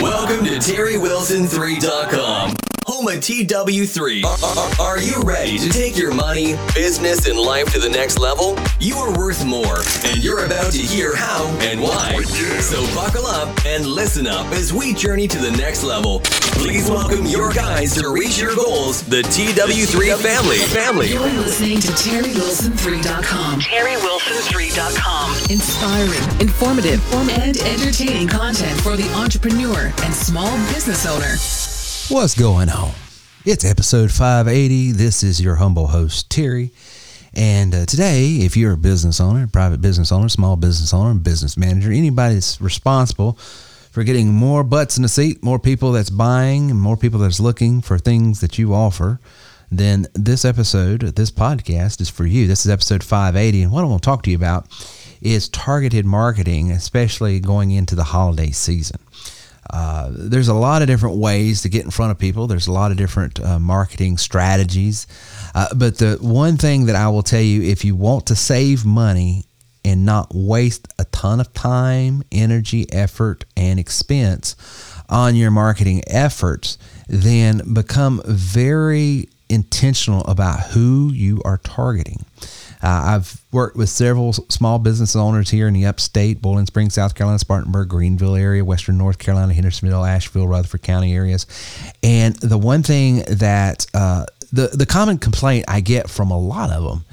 Welcome to TerryWilson3.com, home of TW3. Are, are- are you ready to take your money, business, and life to the next level? You are worth more, and you're about to hear how and why. So buckle up and listen up as we journey to the next level. Please welcome your guys to reach your goals, the TW3 family. Family. You're listening to TerryWilson3.com. TerryWilson3.com. Inspiring, informative, and entertaining content for the entrepreneur and small business owner. What's going on? It's episode 580. This is your humble host, Terry. And uh, today, if you're a business owner, private business owner, small business owner, business manager, anybody that's responsible for getting more butts in the seat, more people that's buying, and more people that's looking for things that you offer, then this episode, this podcast is for you. This is episode 580. And what I want to talk to you about is targeted marketing, especially going into the holiday season. Uh, there's a lot of different ways to get in front of people. There's a lot of different uh, marketing strategies. Uh, but the one thing that I will tell you if you want to save money and not waste a ton of time, energy, effort, and expense on your marketing efforts, then become very intentional about who you are targeting. Uh, I've worked with several small business owners here in the upstate, Boiling Springs, South Carolina, Spartanburg, Greenville area, Western North Carolina, Hendersonville, Asheville, Rutherford County areas. And the one thing that uh, the the common complaint I get from a lot of them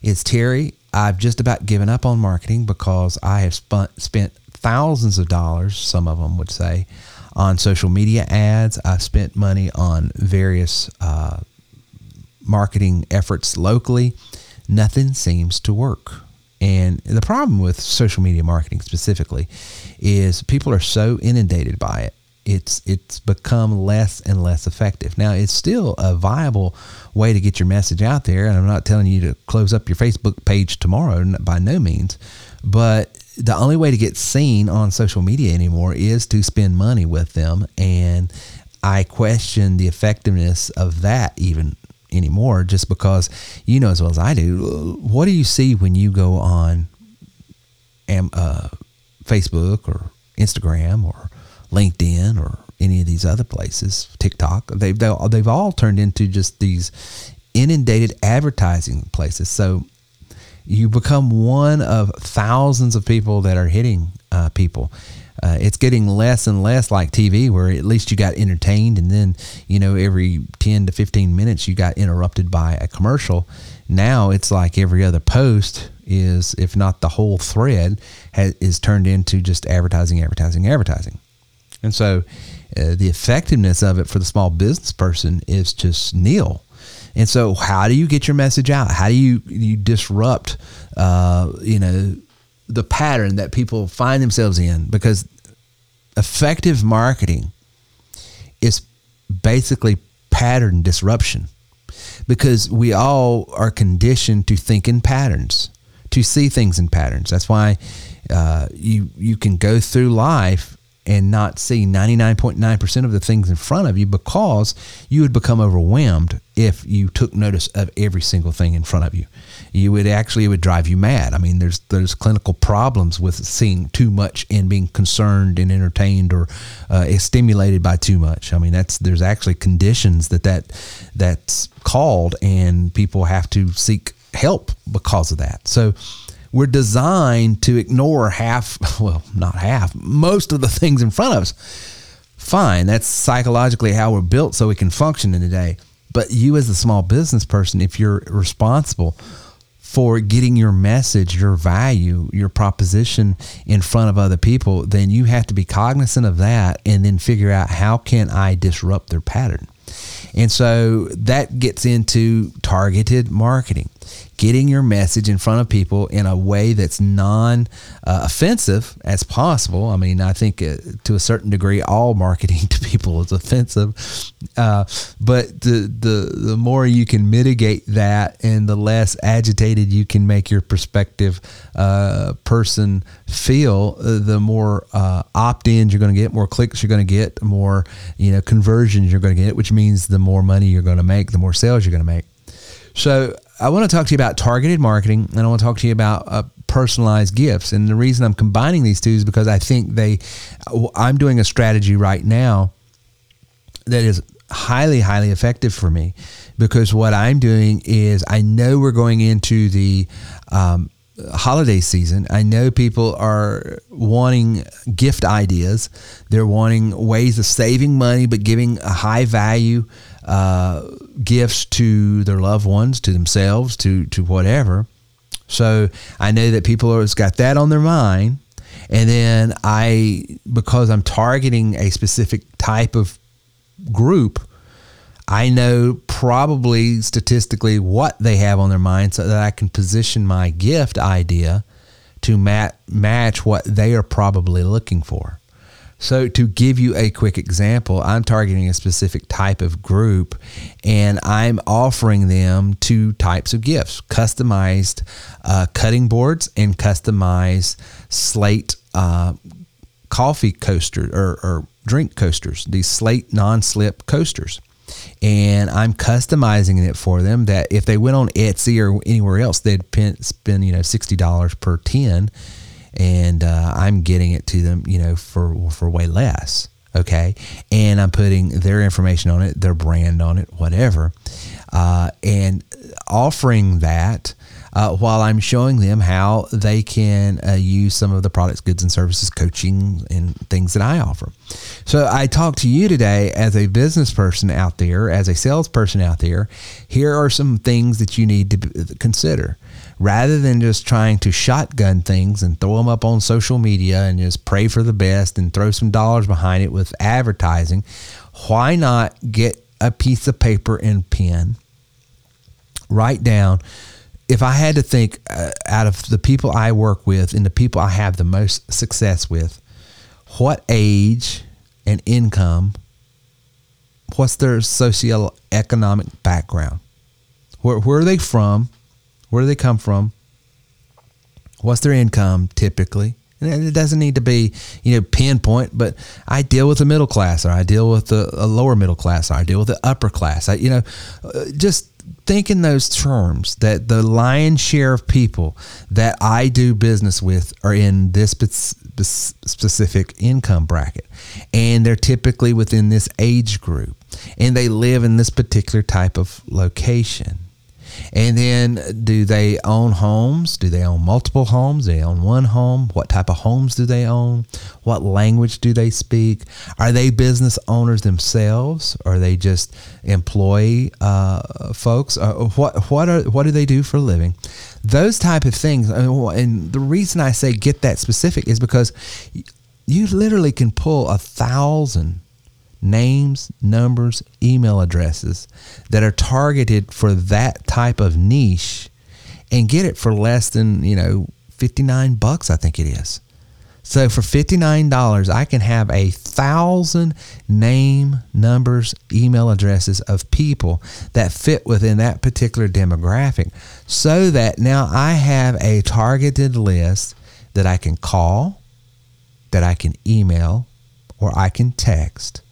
is Terry, I've just about given up on marketing because I have spent spent thousands of dollars, some of them would say, on social media ads. I've spent money on various uh, marketing efforts locally, nothing seems to work. And the problem with social media marketing specifically is people are so inundated by it. It's it's become less and less effective. Now it's still a viable way to get your message out there, and I'm not telling you to close up your Facebook page tomorrow by no means, but the only way to get seen on social media anymore is to spend money with them, and I question the effectiveness of that even anymore just because you know as well as I do. What do you see when you go on am, uh, Facebook or Instagram or LinkedIn or any of these other places TikTok? They've they've all turned into just these inundated advertising places. So you become one of thousands of people that are hitting uh, people. Uh, it's getting less and less like TV, where at least you got entertained, and then you know every ten to fifteen minutes you got interrupted by a commercial. Now it's like every other post is, if not the whole thread, has, is turned into just advertising, advertising, advertising. And so uh, the effectiveness of it for the small business person is just nil. And so, how do you get your message out? How do you you disrupt, uh, you know, the pattern that people find themselves in? Because effective marketing is basically pattern disruption. Because we all are conditioned to think in patterns, to see things in patterns. That's why uh, you you can go through life and not see 99.9% of the things in front of you because you would become overwhelmed if you took notice of every single thing in front of you. You would actually it would drive you mad. I mean, there's there's clinical problems with seeing too much and being concerned and entertained or uh, stimulated by too much. I mean, that's there's actually conditions that that that's called, and people have to seek help because of that. So we're designed to ignore half, well, not half, most of the things in front of us. Fine, that's psychologically how we're built so we can function in the day. But you, as a small business person, if you're responsible for getting your message, your value, your proposition in front of other people, then you have to be cognizant of that and then figure out how can I disrupt their pattern. And so that gets into targeted marketing, getting your message in front of people in a way that's non uh, offensive as possible. I mean, I think uh, to a certain degree, all marketing to people is offensive. Uh, but the, the, the more you can mitigate that and the less agitated you can make your prospective uh, person feel, uh, the more uh, opt-ins you're going to get, more clicks you're going to get, more you know conversions you're going to get, which means the more money you're going to make, the more sales you're going to make. So I want to talk to you about targeted marketing, and I want to talk to you about uh, personalized gifts. And the reason I'm combining these two is because I think they, I'm doing a strategy right now that is highly, highly effective for me because what I'm doing is I know we're going into the um, holiday season. I know people are wanting gift ideas. They're wanting ways of saving money but giving a high value uh, gifts to their loved ones, to themselves, to to whatever. So I know that people have got that on their mind. And then I, because I'm targeting a specific type of group, I know probably statistically what they have on their mind so that I can position my gift idea to mat- match what they are probably looking for. So, to give you a quick example, I'm targeting a specific type of group and I'm offering them two types of gifts customized uh, cutting boards and customized slate uh, coffee coasters or, or drink coasters, these slate non slip coasters and I'm customizing it for them. That if they went on Etsy or anywhere else, they'd spend you know sixty dollars per tin, and uh, I'm getting it to them you know for for way less. Okay, and I'm putting their information on it, their brand on it, whatever, uh, and offering that uh, while I'm showing them how they can uh, use some of the products, goods, and services, coaching, and things that I offer. So I talk to you today as a business person out there, as a salesperson out there. Here are some things that you need to consider. Rather than just trying to shotgun things and throw them up on social media and just pray for the best and throw some dollars behind it with advertising, why not get a piece of paper and pen? Write down if I had to think uh, out of the people I work with and the people I have the most success with, what age and income, what's their socioeconomic background? Where, where are they from? Where do they come from? What's their income typically? And it doesn't need to be, you know, pinpoint, but I deal with the middle class, or I deal with the lower middle class, or I deal with the upper class. I, you know, uh, just think in those terms that the lion's share of people that I do business with are in this specific income bracket. And they're typically within this age group. And they live in this particular type of location. And then, do they own homes? Do they own multiple homes? They own one home? What type of homes do they own? What language do they speak? Are they business owners themselves? Are they just employee uh, folks? Uh, what what are what do they do for a living? Those type of things. Uh, and the reason I say get that specific is because you literally can pull a thousand names, numbers, email addresses that are targeted for that type of niche and get it for less than, you know, 59 bucks, I think it is. So for $59, I can have a thousand name, numbers, email addresses of people that fit within that particular demographic so that now I have a targeted list that I can call, that I can email, or I can text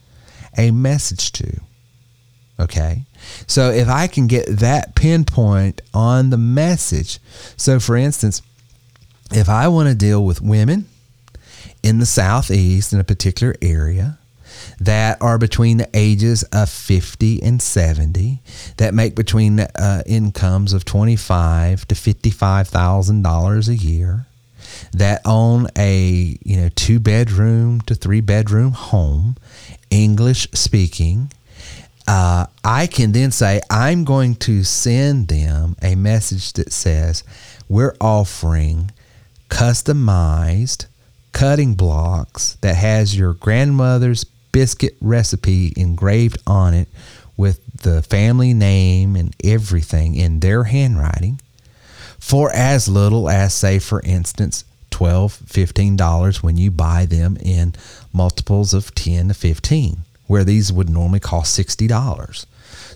a message to. Okay. So if I can get that pinpoint on the message, so for instance, if I want to deal with women in the Southeast in a particular area that are between the ages of 50 and 70 that make between uh, incomes of 25 to $55,000 a year that own a you know two bedroom to three bedroom home English speaking, uh, I can then say, I'm going to send them a message that says, We're offering customized cutting blocks that has your grandmother's biscuit recipe engraved on it with the family name and everything in their handwriting for as little as, say, for instance, 12 $15 when you buy them in multiples of 10 to 15, where these would normally cost $60.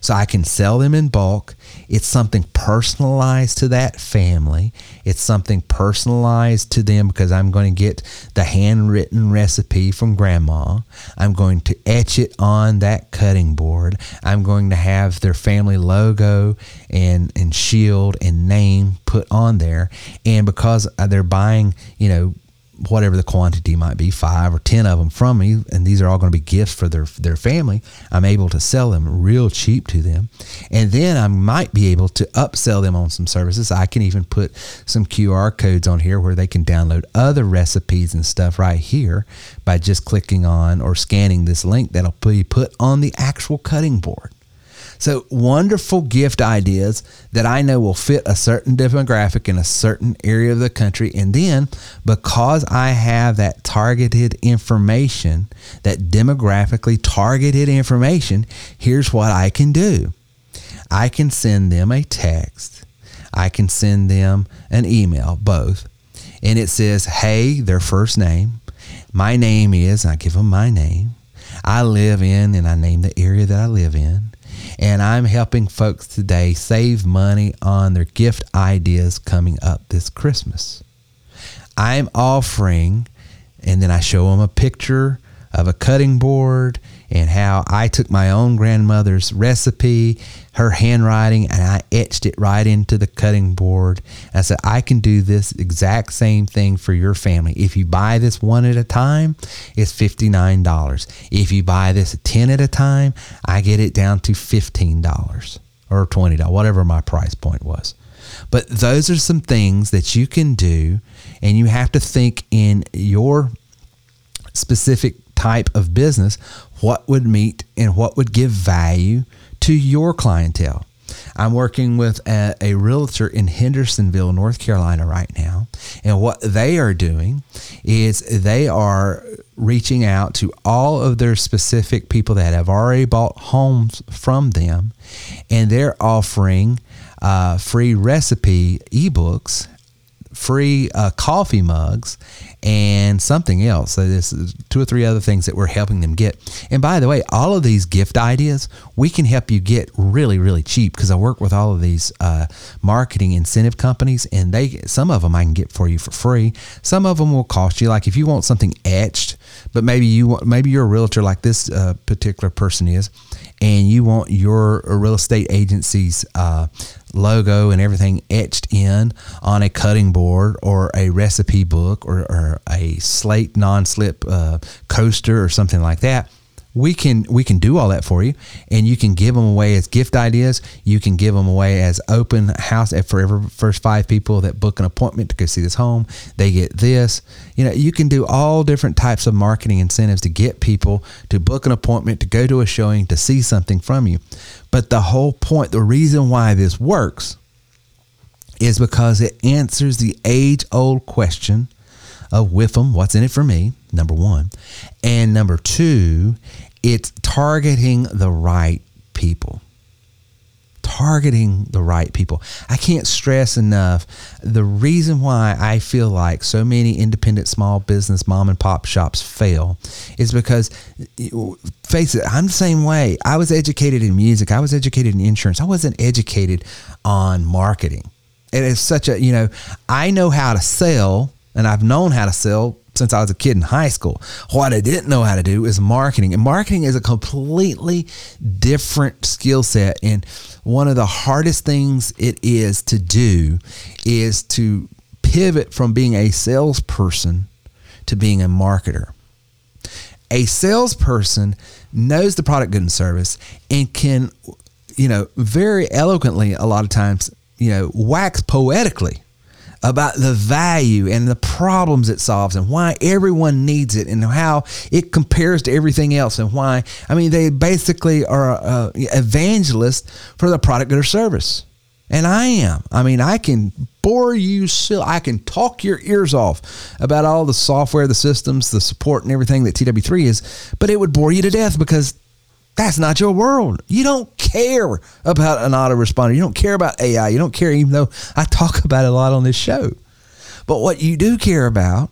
so I can sell them in bulk. It's something personalized to that family. It's something personalized to them because I'm going to get the handwritten recipe from grandma. I'm going to etch it on that cutting board. I'm going to have their family logo and, and shield and name put on there. And because uh, they're buying, you know, whatever the quantity might be, five or ten of them from me, and these are all going to be gifts for their their family. I'm able to sell them real cheap to them, and then I might be able to upsell them on some services. I can even put some QR codes on here where they can download other recipes and stuff right here by just clicking on or scanning this link that'll be put on the actual cutting board. So wonderful gift ideas that I know will fit a certain demographic in a certain area of the country. And then because I have that targeted information, that demographically targeted information, here's what I can do. I can send them a text. I can send them an email, both. And it says, hey, their first name. My name is, I give them my name. I live in, and I name the area that I live in and I'm helping folks today save money on their gift ideas coming up this Christmas. I'm offering, and then I show them a picture of a cutting board and how I took my own grandmother's recipe, her handwriting, and I etched it right into the cutting board. I said, I can do this exact same thing for your family. If you buy this one at a time, it's $59. If you buy this 10 at a time, I get it down to $15 or $20, whatever my price point was. But those are some things that you can do, and you have to think in your specific type of business what would meet and what would give value to your clientele. I'm working with a, a, realtor in Hendersonville, North Carolina right now. And what they are doing is they are reaching out to all of their specific people that have already bought homes from them. And they're offering uh, free recipe ebooks free uh, coffee mugs and something else. So this is two or three other things that we're helping them get. And by the way, all of these gift ideas we can help you get really, really cheap because I work with all of these uh, marketing incentive companies, and they some of them I can get for you for free. Some of them will cost you. Like if you want something etched, but maybe you want, maybe you're a realtor like this uh, particular person is, and you want your real estate agency's uh, logo and everything etched in on a cutting board or a recipe book or, or a slate non-slip uh, coaster or something like that we can we can do all that for you and you can give them away as gift ideas. You can give them away as open house for every first five people that book an appointment to go see this home. They get this. You know you can do all different types of marketing incentives to get people to book an appointment to go to a showing to see something from you. But the whole point the reason why this works is because it answers the age old question of them what's in it for me number one. And number two it's targeting the right people. Targeting the right people. I can't stress enough the reason why I feel like so many independent small business mom and pop shops fail is because, face it, I'm the same way. I was educated in music, I was educated in insurance, I wasn't educated on marketing. It is such a, you know, I know how to sell and I've known how to sell since I was a kid in high school. What I didn't know how to do is marketing. And marketing is a completely different skill set. And one of the hardest things it is to do is to pivot from being a salesperson to being a marketer. A salesperson knows the product, good, and service and can, you know, very eloquently, a lot of times, you know, wax poetically about the value and the problems it solves and why everyone needs it and how it compares to everything else and why I mean they basically are uh, evangelists for the product or service. And I am. I mean, I can bore you still. I can talk your ears off about all the software, the systems, the support, and everything that TW3 is, but it would bore you to death because that's not your world. You don't care about an autoresponder. You don't care about AI. You don't care, even though I talk about a lot on this show. But what you do care about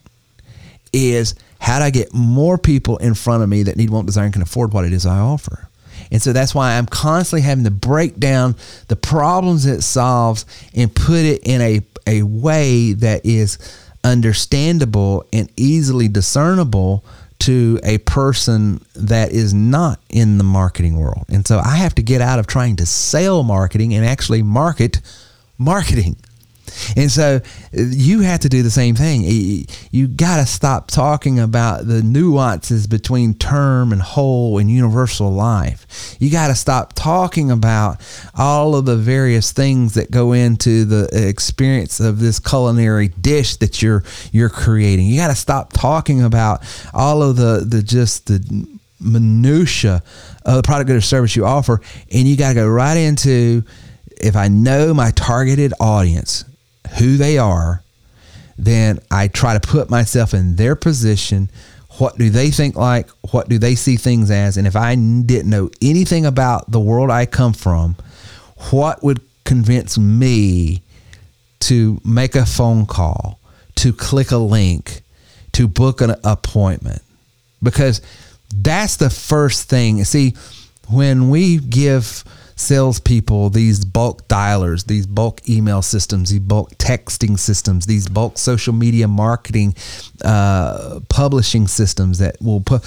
is how do I get more people in front of me that need, want, desire, and can afford what it is I offer? And so that's why I'm constantly having to break down the problems it solves and put it in a, a way that is understandable and easily discernible to a person that is not in the marketing world. And so I have to get out of trying to sell marketing and actually market marketing. And so uh, you have to do the same thing. You got to stop talking about the nuances between term and whole and universal life. You got to stop talking about all of the various things that go into the experience of this culinary dish that you're you're creating. You got to stop talking about all of the the just the minutia of the product or service you offer and you got to go right into if I know my targeted audience who they are, then I try to put myself in their position. What do they think like? What do they see things as? And if I didn't know anything about the world I come from, what would convince me to make a phone call, to click a link, to book an appointment? Because that's the first thing. See, when we give salespeople these bulk dialers, these bulk email systems, these bulk texting systems, these bulk social media marketing, uh, publishing systems that will put.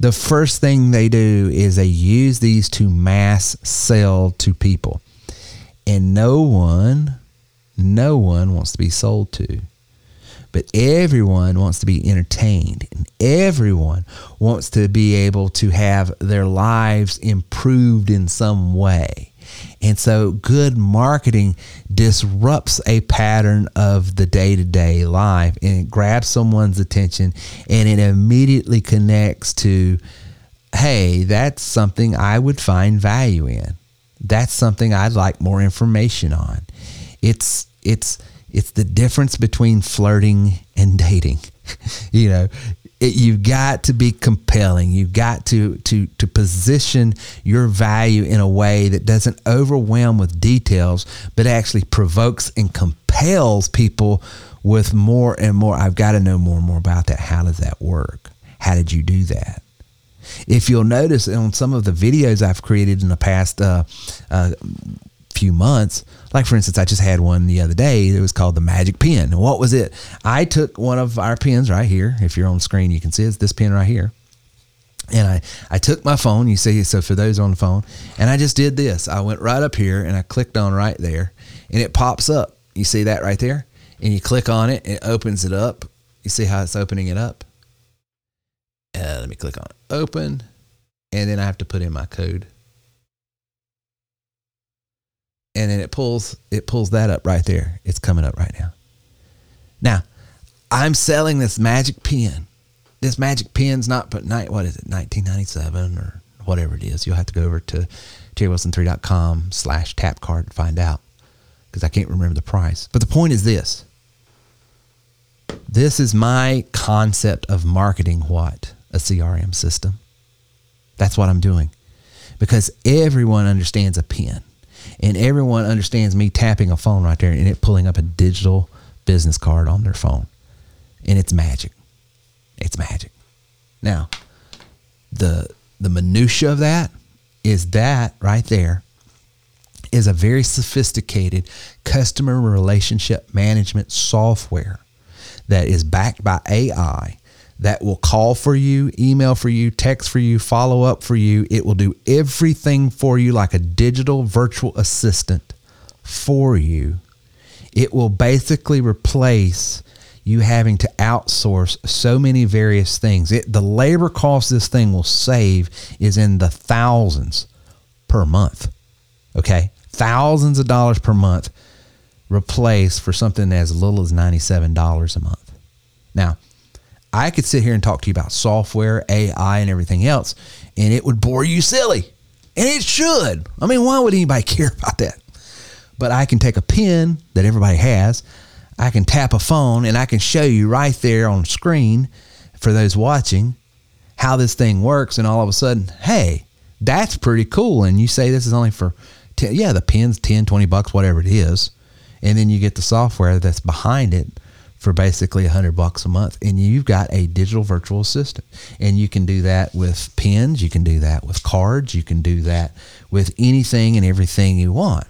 The first thing they do is they use these to mass sell to people. And no one, no one wants to be sold to but everyone wants to be entertained and everyone wants to be able to have their lives improved in some way. And so, good marketing disrupts a pattern of the day to day life and it grabs someone's attention and it immediately connects to, hey, that's something I would find value in. That's something I'd like more information on. It's, it's, it's the difference between flirting and dating. you know, it, you've got to be compelling. You've got to to to position your value in a way that doesn't overwhelm with details, but actually provokes and compels people with more and more. I've got to know more and more about that. How does that work? How did you do that? If you'll notice on some of the videos I've created in the past uh, uh, few months. Like for instance, I just had one the other day. It was called the Magic Pen. And what was it? I took one of our pens right here. If you're on screen, you can see it's this pen right here. And I, I took my phone, you see, so for those on the phone, and I just did this. I went right up here and I clicked on right there, and it pops up. You see that right there? And you click on it, it opens it up. You see how it's opening it up? Uh, let me click on. Open. And then I have to put in my code and then it pulls it pulls that up right there. It's coming up right now. Now, I'm selling this magic pen. This magic pen's not but night what is it, 1997 or whatever it is. You'll have to go over to terrywilson3.com slash tap card to find out because I can't remember the price. But the point is this. This is my concept of marketing what? A CRM system. That's what I'm doing. Because everyone understands a pen and everyone understands me tapping a phone right there and it pulling up a digital business card on their phone. And it's magic. It's magic. Now, the the minutia of that is that right there is a very sophisticated customer relationship management software that is backed by AI that will call for you, email for you, text for you, follow up for you. It will do everything for you like a digital virtual assistant for you. It will basically replace you having to outsource so many various things. It, the labor cost this thing will save is in the thousands per month. Okay? Thousands of dollars per month replaced for something as little as $97 a month. Now, I could sit here and talk to you about software, AI, and everything else, and it would bore you silly. And it should. I mean, why would anybody care about that? But I can take a pen that everybody has, I can tap a phone, and I can show you right there on screen for those watching how this thing works. And all of a sudden, hey, that's pretty cool. And you say this is only for 10, yeah, the pen's 10, 20 bucks, whatever it is. And then you get the software that's behind it for basically a hundred bucks a month, and you've got a digital virtual assistant, and you can do that with pens, you can do that with cards, you can do that with anything and everything you want.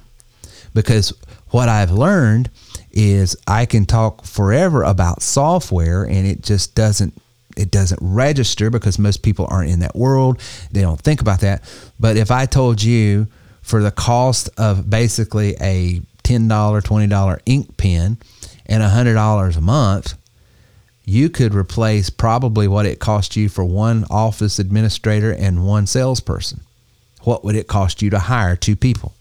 Because what I've learned is I can talk forever about software, and it just doesn't it doesn't register because most people aren't in that world. They don't think about that. But if I told you for the cost of basically a $10, $20 ink pen and $100 a month, you could replace probably what it cost you for one office administrator and one salesperson. What would it cost you to hire two people?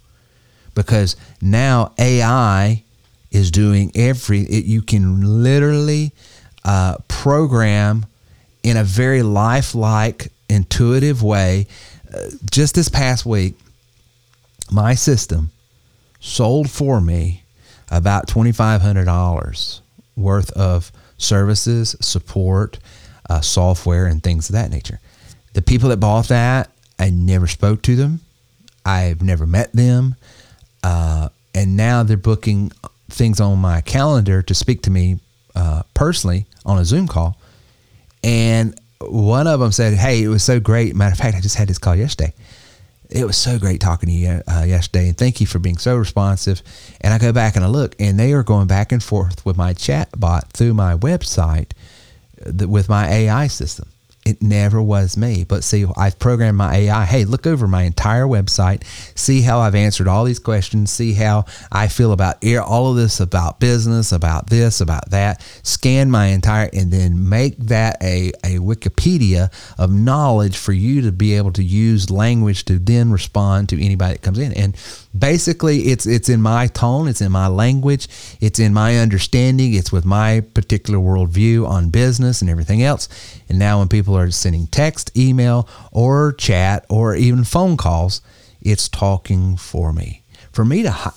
Because now AI is doing every, it, you can literally uh, program in a very lifelike, intuitive way. Uh, just this past week, my system sold for me about $2,500 worth of services, support, uh, software, and things of that nature. The people that bought that, I never spoke to them. I've never met them. Uh, and now they're booking things on my calendar to speak to me uh, personally on a Zoom call. And one of them said, Hey, it was so great. Matter of fact, I just had this call yesterday. It was so great talking to you uh, yesterday, and thank you for being so responsive. And I go back and I look, and they are going back and forth with my chat bot through my website uh, with my AI system. It never was me. But see, I've programmed my AI. Hey, look over my entire website, see how I've answered all these questions, see how I feel about all of this about business, about this, about that. Scan my entire, and then make that a, a Wikipedia of knowledge for you to be able to use language to then respond to anybody that comes in. And basically, it's it's in my tone, it's in my language, it's in my understanding, it's with my particular worldview on business and everything else. And now, when people are sending text, email, or chat, or even phone calls, it's talking for me. For me to,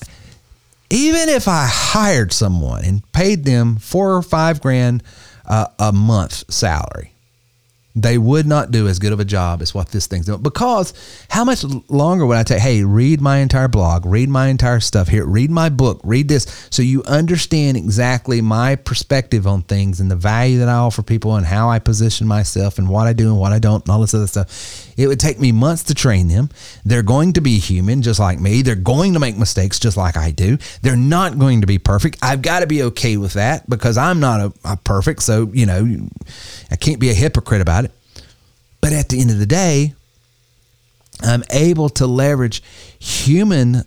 even if I hired someone and paid them four or five grand uh, a month salary, they would not do as good of a job as what this thing's doing. Because how much longer would I take? Hey, read my entire blog, read my entire stuff here, read my book, read this, so you understand exactly my perspective on things and the value that I offer people and how I position myself and what I do and what I don't and all this other stuff. It would take me months to train them. They're going to be human just like me. They're going to make mistakes just like I do. They're not going to be perfect. I've got to be okay with that because I'm not a, a perfect. So, you know, I can't be a hypocrite about it. But at the end of the day, I'm able to leverage human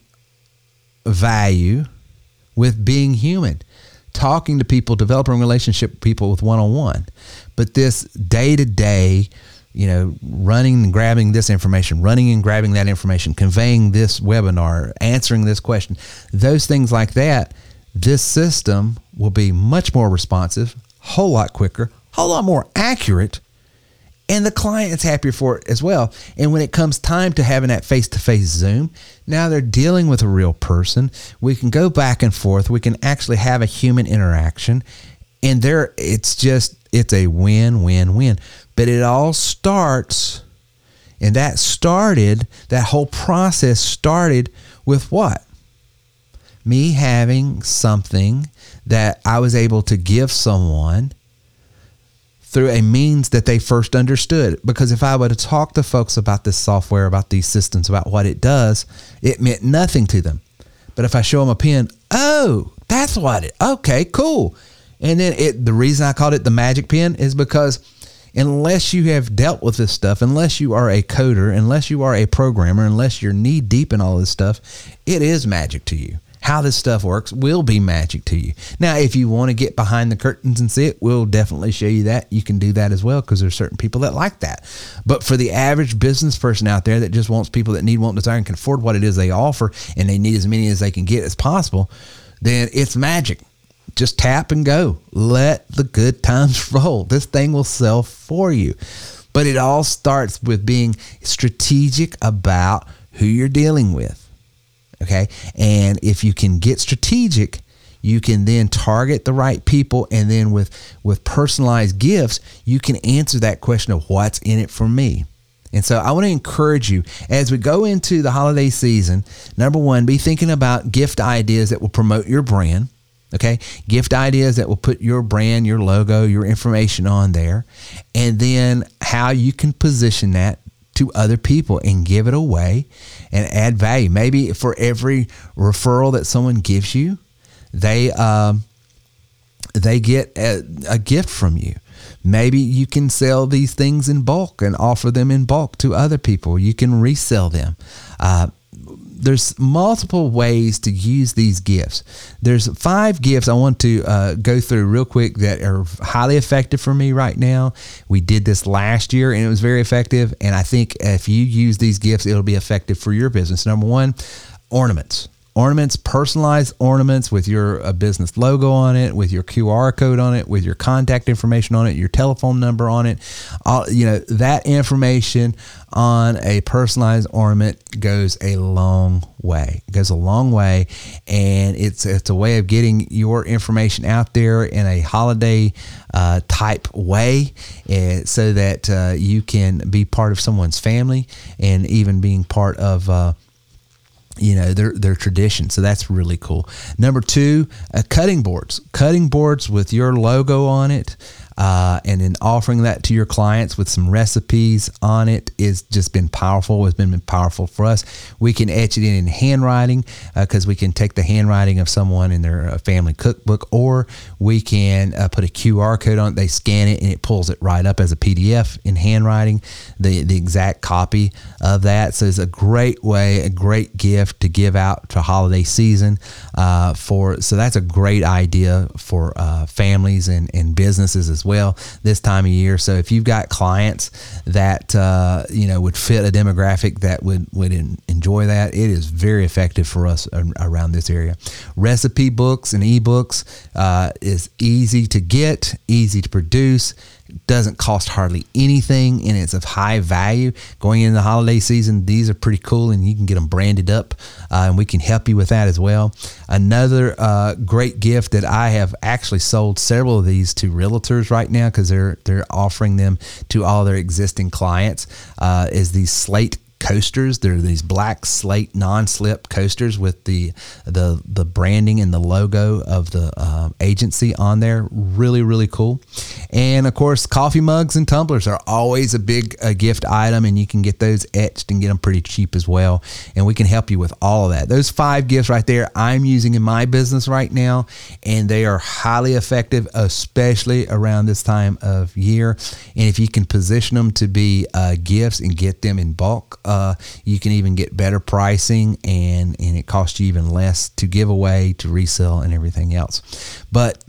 value with being human, talking to people, developing relationship with people with one on one. But this day to day, you know, running and grabbing this information, running and grabbing that information, conveying this webinar, answering this question, those things like that, this system will be much more responsive, a whole lot quicker, a whole lot more accurate and the client is happier for it as well. And when it comes time to having that face to face Zoom, now they're dealing with a real person. We can go back and forth. We can actually have a human interaction. And there, it's just, it's a win, win, win. But it all starts, and that started, that whole process started with what? Me having something that I was able to give someone through a means that they first understood. Because if I were to talk to folks about this software, about these systems, about what it does, it meant nothing to them. But if I show them a pen, oh, that's what it. Okay, cool. And then it. The reason I called it the magic pen is because unless you have dealt with this stuff, unless you are a coder, unless you are a programmer, unless you're knee deep in all this stuff, it is magic to you how this stuff works will be magic to you. Now, if you want to get behind the curtains and see it, we'll definitely show you that. You can do that as well because there's certain people that like that. But for the average business person out there that just wants people that need, want, desire, and can afford what it is they offer, and they need as many as they can get as possible, then it's magic. Just tap and go. Let the good times roll. This thing will sell for you. But it all starts with being strategic about who you're dealing with Okay. And if you can get strategic, you can then target the right people and then with with personalized gifts you can answer that question of what's in it for me and so i want to encourage you as we go into the holiday season number one be thinking about gift ideas that will promote your brand Okay. Gift ideas that will put your brand, your logo, your information on there. And then how you can position that to other people and give it away and add value. Maybe for every referral that someone gives you, they, um, they get a, a gift from you. Maybe you can sell these things in bulk and offer them in bulk to other people. You can resell them. Uh, there's multiple ways to use these gifts. There's five gifts I want to uh, go through real quick that are highly effective for me right now. We did this last year and it was very effective. And I think if you use these gifts, it'll be effective for your business. Number one, ornaments ornaments, personalized ornaments with your uh, business logo on it, with your QR code on it, with your contact information on it, your telephone number on it. All, you know, that information on a personalized ornament goes a long way. It goes a long way, and it's it's a way of getting your information out there in a holiday uh, type way, uh, so that uh, you can be part of someone's family and even being part of uh, you know their their tradition. So that's really cool. Number two uh, cutting boards. Cutting boards with your logo on it uh, and then offering that to your clients with some recipes on it is just been powerful. It's been, been powerful for us. We can etch it in in handwriting because uh, we can take the handwriting of someone in their uh, family cookbook, or we can uh, put a QR code on it. They scan it and it pulls it right up as a PDF in handwriting, the the exact copy of that. So it's a great way, a great gift to give out to holiday season. Uh, for so that's a great idea for uh, families and, and businesses as well well this time of year. So if you've got clients that uh, you know would fit a demographic that would would enjoy that, it is very effective for us around this area. Recipe books and ebooks uh, is easy to get, easy to produce doesn't cost hardly anything and it's of high value. Going into the holiday season these are pretty cool and you can get them branded up uh, and we can help you with that as well. Another uh, great gift that i have actually sold several of these to realtors right now because they're they're offering them to all their existing clients uh, is these slate coasters. They're these black slate non-slip coasters with the the the branding and the logo of the uh, agency on there. Really, really cool. And of course, coffee mugs and tumblers are always a big gift item, and you can get those etched and get them pretty cheap as well. And we can help you with all of that. Those five gifts right there, I'm using in my business right now, and they are highly effective, especially around this time of year. And if you can position them to be uh, gifts and get them in bulk uh, you can even get better pricing and, and it costs you even less to give away, to resell, and everything else. But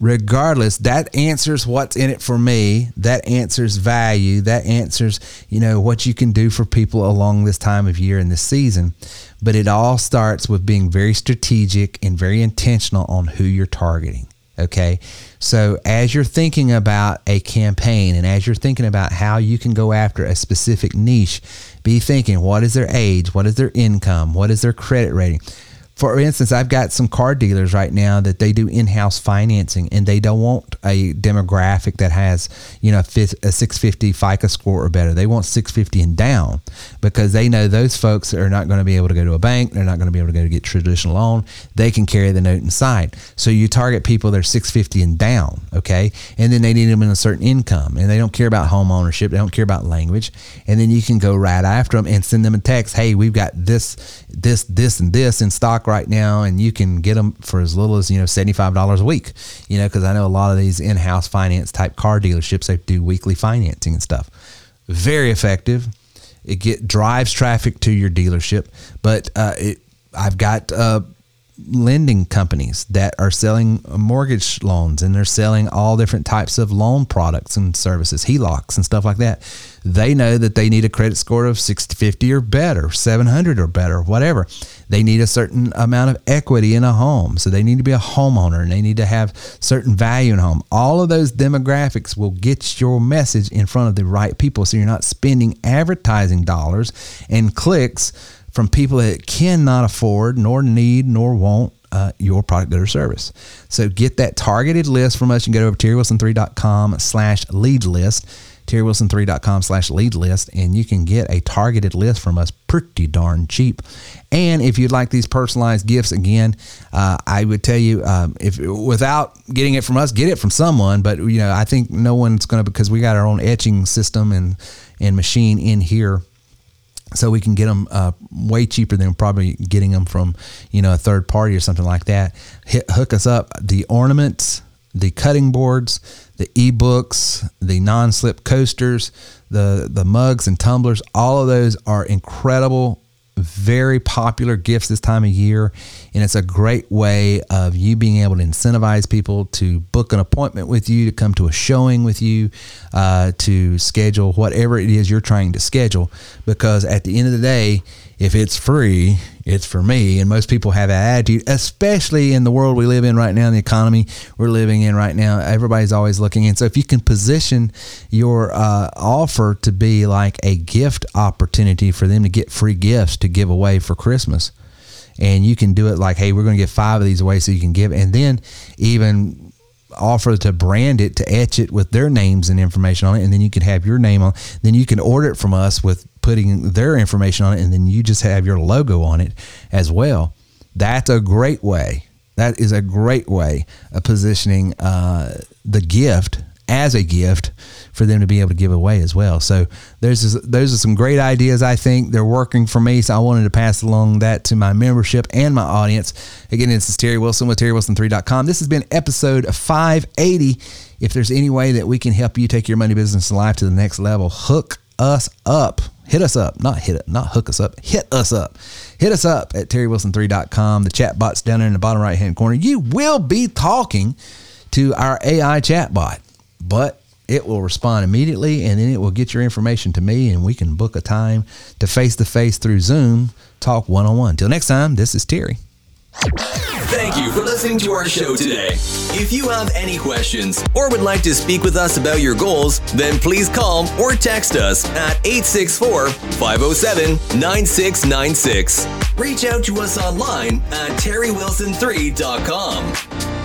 regardless that answers what's in it for me. That answers value. That answers you know what you can do for people along this time of year and this season. But it all starts with being very strategic and very intentional on who you're targeting okay? So, as you're thinking about a campaign and as you're thinking about how you can go after a specific niche, be thinking what is their age? What is their income? What is their credit rating? For instance, I've got some car dealers right now that they do in-house financing, and they don't want a demographic that has you know a 650 FICO score or better. They want 650 and down because they know those folks are not going to be able to go to a bank. They're not going to be able to go to get traditional loan. They can carry the note inside. So you target people that are 650 and down, okay, and then they need them in a certain income, and they don't care about home ownership. They don't care about language, and then you can go right after them and send them a text. Hey, we've got this, this, this, and this in stock right now, and you can get them for as little as you know seventy five dollars a week. You know, because I know a lot of these in house finance type car dealerships they do weekly financing and stuff. Very effective. It get drives traffic to your dealership, but uh, it, I've got. Uh, lending companies that are selling mortgage loans and they're selling all different types of loan products and services, HELOCs and stuff like that. They know that they need a credit score of 650 or better, 700 or better, whatever. They need a certain amount of equity in a home. So they need to be a homeowner and they need to have certain value in home. All of those demographics will get your message in front of the right people so you're not spending advertising dollars and clicks from people that cannot afford, nor need, nor want uh, your product or service. So get that targeted list from us. Can go over to terrywilson3.com slash lead list terrywilson3.com slash lead list, and you can get a targeted list from us pretty darn cheap. And if you'd like these personalized gifts, again, uh, I would tell you um, if without getting it from us, get it from someone. But you know, I think no one's going to because we got our own etching system and and machine in here so we can get them uh, way cheaper than probably getting them from you know a third party or something like that. Hit, hook us up. The ornaments the cutting boards the ebooks the non-slip coasters the the mugs and tumblers all of those are incredible very popular gifts this time of year and it's a great way of you being able to incentivize people to book an appointment with you to come to a showing with you uh, to schedule whatever it is you're trying to schedule because at the end of the day if it's free it's for me and most people have that attitude especially in the world we live in right now in the economy we're living in right now everybody's always looking and so if you can position your uh, offer to be like a gift opportunity for them to get free gifts to give away for christmas and you can do it like hey we're going to give five of these away so you can give and then even offer to brand it to etch it with their names and information on it and then you can have your name on then you can order it from us with putting their information on it and then you just have your logo on it as well that's a great way that is a great way of positioning uh, the gift as a gift for them to be able to give away as well. So there's those are some great ideas. I think they're working for me. So I wanted to pass along that to my membership and my audience. Again, this is Terry Wilson with TerryWilson3.com. This has been episode 580. If there's any way that we can help you take your money business and life to the next level, hook us up. Hit us up, not hit it, not hook us up. Hit us up. Hit us up at terrywilson3.com. The chat bot's down there in the bottom right hand corner. You will be talking to our AI chat bot, but it will respond immediately and then it will get your information to me and we can book a time to face to face through Zoom, talk one on one. Till next time, this is Terry. Thank you for listening to our show today. If you have any questions or would like to speak with us about your goals, then please call or text us at 864 507 9696. Reach out to us online at terrywilson3.com.